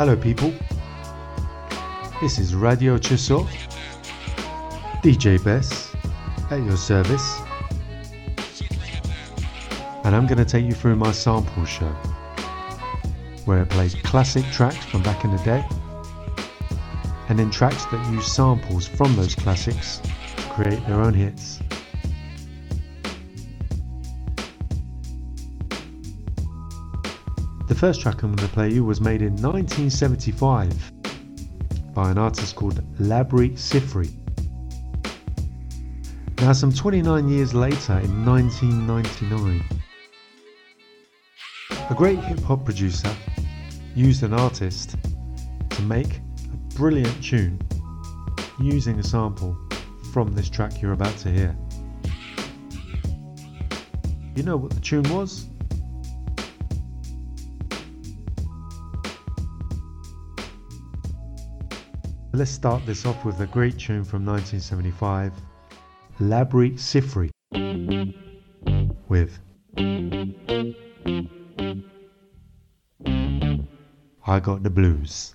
Hello, people. This is Radio Chisor, DJ Bes at your service, and I'm going to take you through my sample show where it plays classic tracks from back in the day and then tracks that use samples from those classics to create their own hits. The first track I'm going to play you was made in 1975 by an artist called Labi Siffre. Now, some 29 years later, in 1999, a great hip hop producer used an artist to make a brilliant tune using a sample from this track you're about to hear. You know what the tune was? Let's start this off with a great tune from 1975, Labi Siffre, with I Got the Blues.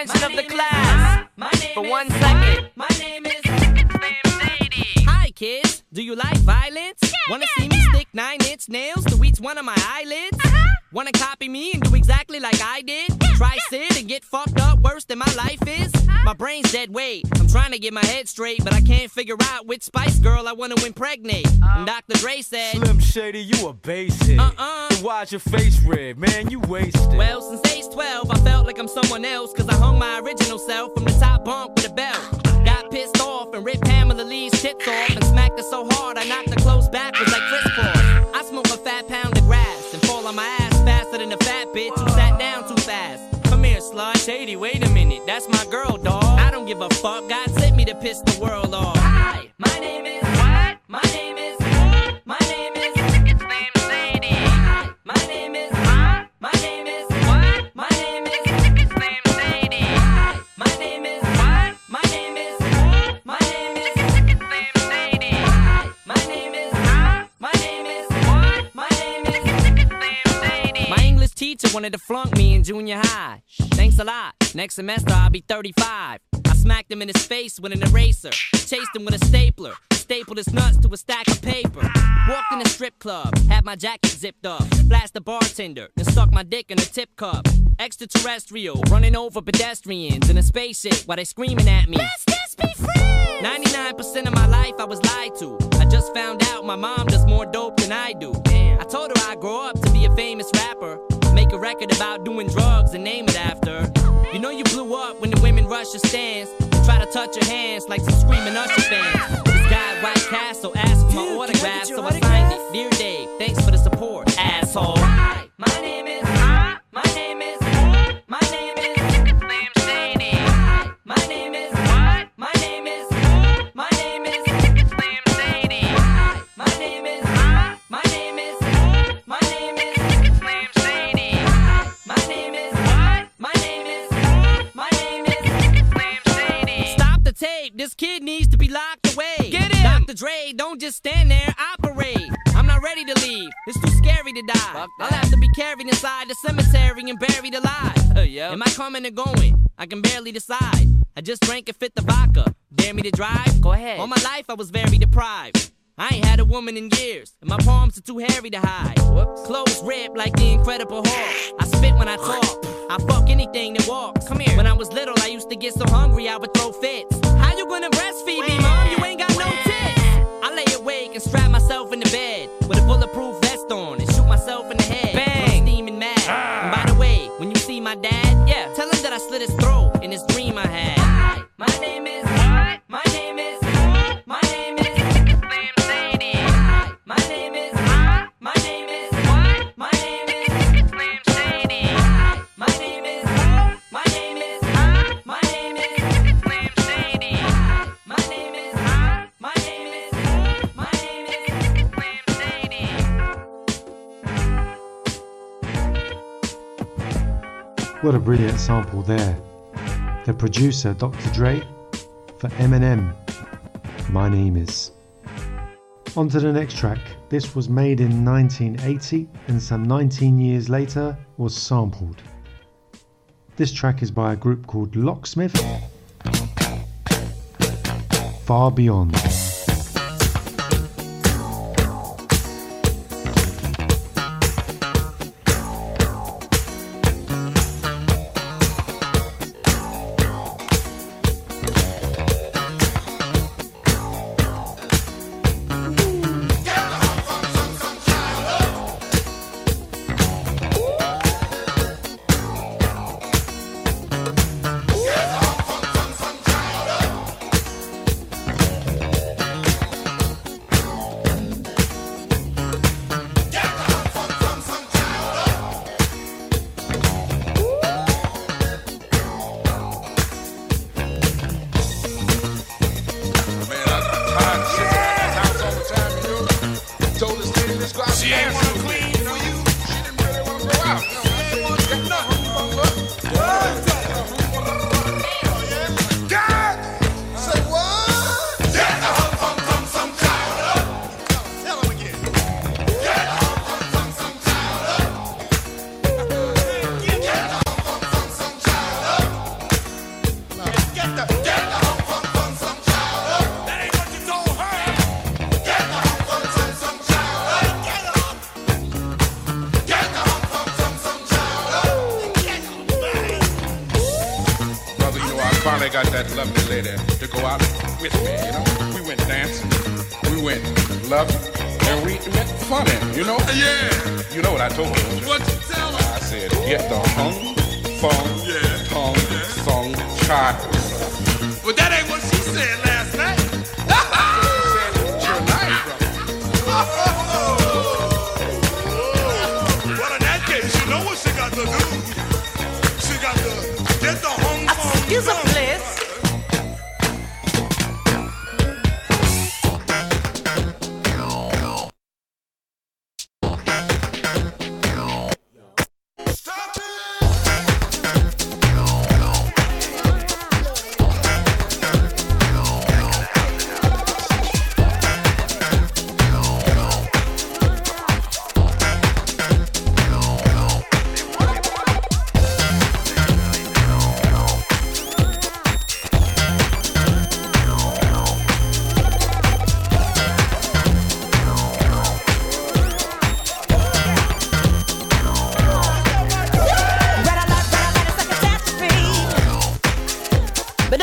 attention of the class for one second. My name is Hi, kids. Do you like violence? Wanna see me stick nine inch nails to each one of my eyelids? Uh-huh. Wanna copy me and do exactly like I did? Try sit and get fucked up worse than my life is? My brain's dead weight. I'm trying to get my head straight, but I can't figure out which Spice Girl I wanna impregnate. Uh. And Dr. Dre said, Slim Shady, you a basic. Uh-uh. Then why's your face red? Man, you wasted. Well, since age 12, I felt like I'm someone else, cause I hung my original self from the top bunk with a belt. Got pissed off and ripped Pamela Lee's tits off and smacked her so hard I knocked her clothes backwards like Kris Kross. I smoke a fat pound of grass and fall on my ass faster than a fat bitch who sat down too fast. Come here, slut. Shady, wait a minute. That's my girl, dog. I don't give a fuck. God sent me to piss the world off. Hi, my name is. Wanted to flunk me in junior high. Thanks a lot. Next semester I'll be 35. I smacked him in his face with an eraser. Chased him with a stapler. Stapled his nuts to a stack of paper. Walked in a strip club. Had my jacket zipped up. Blast the bartender. And stuck my dick in a tip cup. Extraterrestrial. Running over pedestrians in a spaceship while they screaming at me. Let's just be friends. 99% of my life I was lied to. I just found out my mom does more dope than I do. I told her I'd grow up to be a famous rapper. Make a record about doing drugs and name it after. You know you blew up when the women rush your stands and try to touch your hands like some screaming Usher fans. This guy White Castle asked for my Dude, autograph, so I signed it. Dear Dave, thanks for the support, asshole. Hi, my name kid needs to be locked away. Get him. Dr. Dre, don't just stand there. Operate. I'm not ready to leave. It's too scary to die. I'll have to be carried inside the cemetery and buried alive. Uh, yeah. Am I coming or going? I can barely decide. I just drank a fifth of vodka. Dare me to drive? Go ahead. All my life I was very deprived. I ain't had a woman in years, and my palms are too hairy to hide. Whoops. Clothes ripped like the Incredible Hulk. I spit when I talk. I fuck anything that walks. Come here. When I was little, I used to get so hungry I would throw fits. How you gonna breastfeed me, mom? You ain't got no tits. I lay awake and strap myself in the bed with a bulletproof producer, Dr. Dre, for Eminem. My name is. On to the next track. This was made in 1980 and some 19 years later was sampled. This track is by a group called Locksmith. Far Beyond. Got that lovely lady to go out with me, you know. We went dancing, we went loving, and we went funning, you know. Yeah. You know what I told her. What you tell her? I said, get the hung, fung, Yeah. tongue, song, child. But that ain't what she said last night. Tonight, brother. Well, in that case,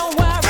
don't worry,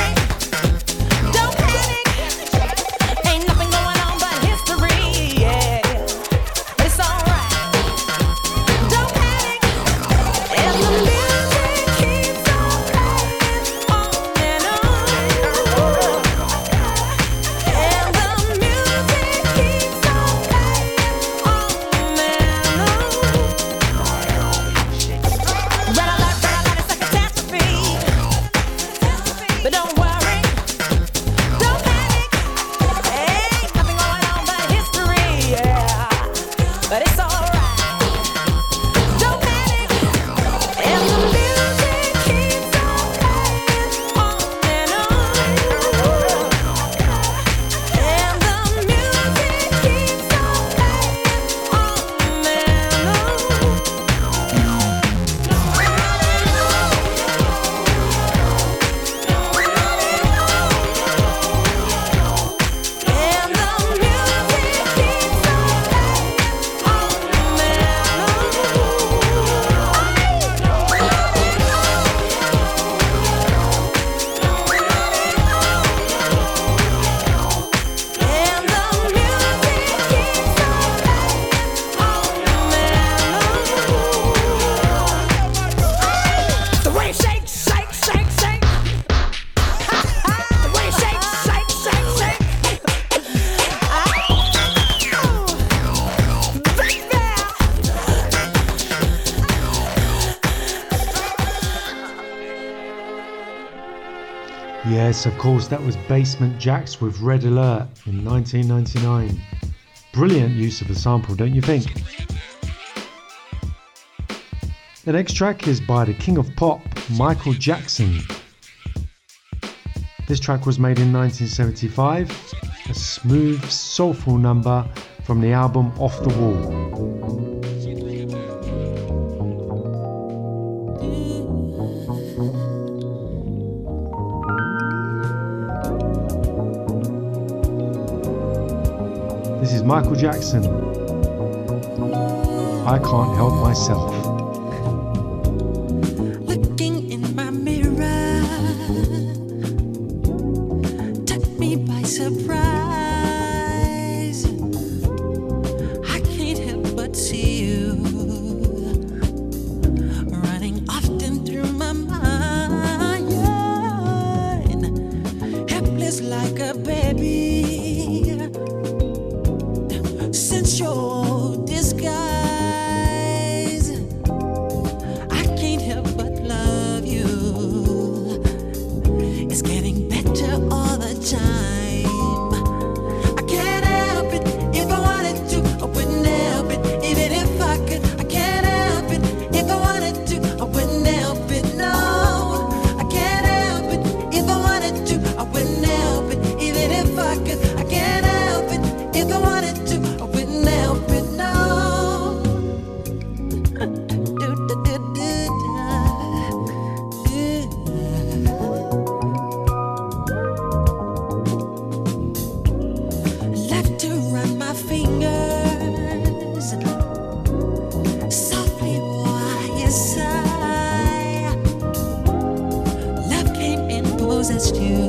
Yes, of course, that was Basement Jaxx with Red Alert in 1999. Brilliant use of a sample, don't you think? The next track is by the king of pop, Michael Jackson. This track was made in 1975, a smooth, soulful number from the album Off the Wall. This is Michael Jackson. I can't help myself. to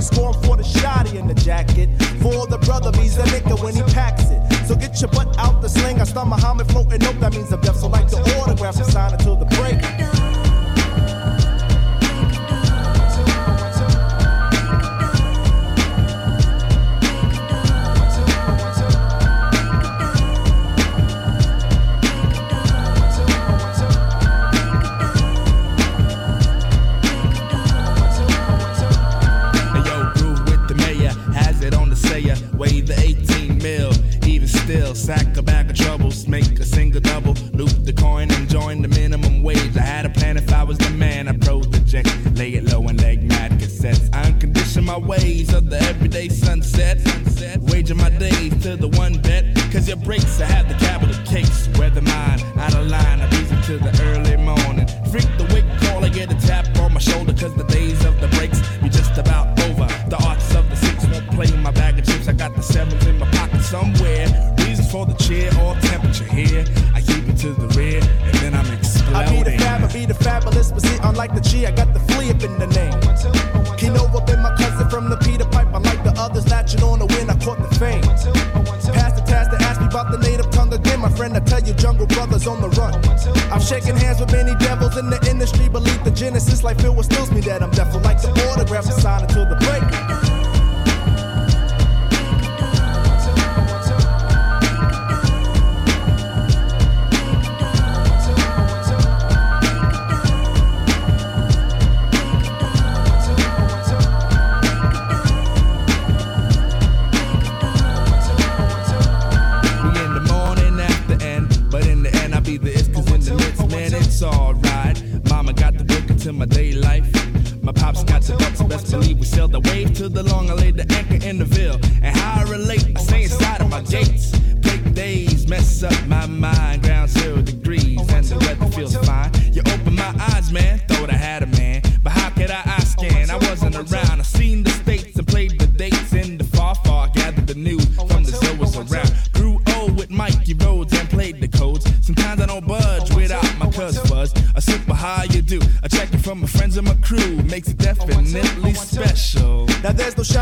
trying score, my ways of the everyday sunset. Waging my days to the one bet, cause your breaks I have the since life still what steals me that I'm deaf. Like the autograph I sign until the break. pops got hopscotch and ducks. Best believe we sail the wave to the long. I laid the anchor in the veil. And how I relate, I stay inside of my dates. Break days, mess up my mind. Ground zero degrees. And the weather feels fine.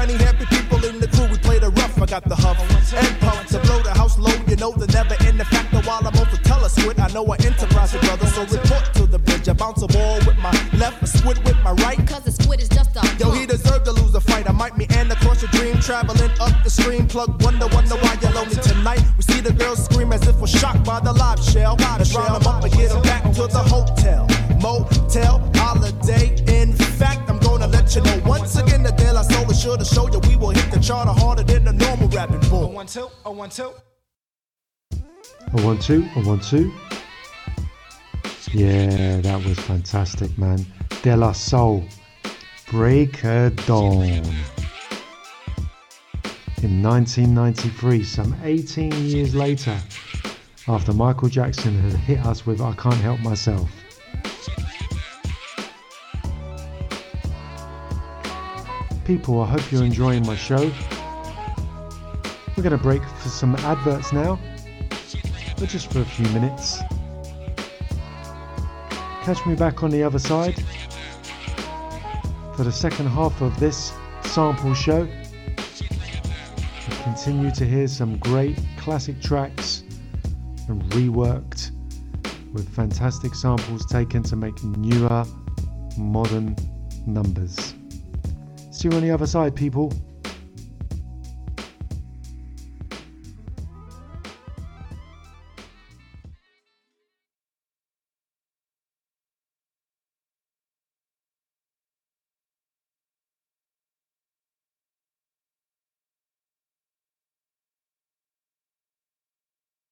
There's happy people in the crew. We play the rough. I got the huff and puff to blow the house low. You know the never end the factor while I'm over telesquid. I know I enterprise it, brother. So report to the bridge. I bounce a ball with my left, a squid with my right. Cause the squid is just a Yo, he deserved to lose a fight. I might meander across your dream, traveling up the stream. Plug wonder, One, two, oh, one, two. A one two, a one two. Yeah, that was fantastic, man. De La Soul, Break a Dawn. In 1993, some 18 years later, after Michael Jackson had hit us with I Can't Help Myself. People, I hope you're enjoying my show. We're going to break for some adverts now, but just for a few minutes. Catch me back on the other side for the second half of this sample show. We continue to hear some great classic tracks and reworked with fantastic samples taken to make newer, modern numbers. See you on the other side, people.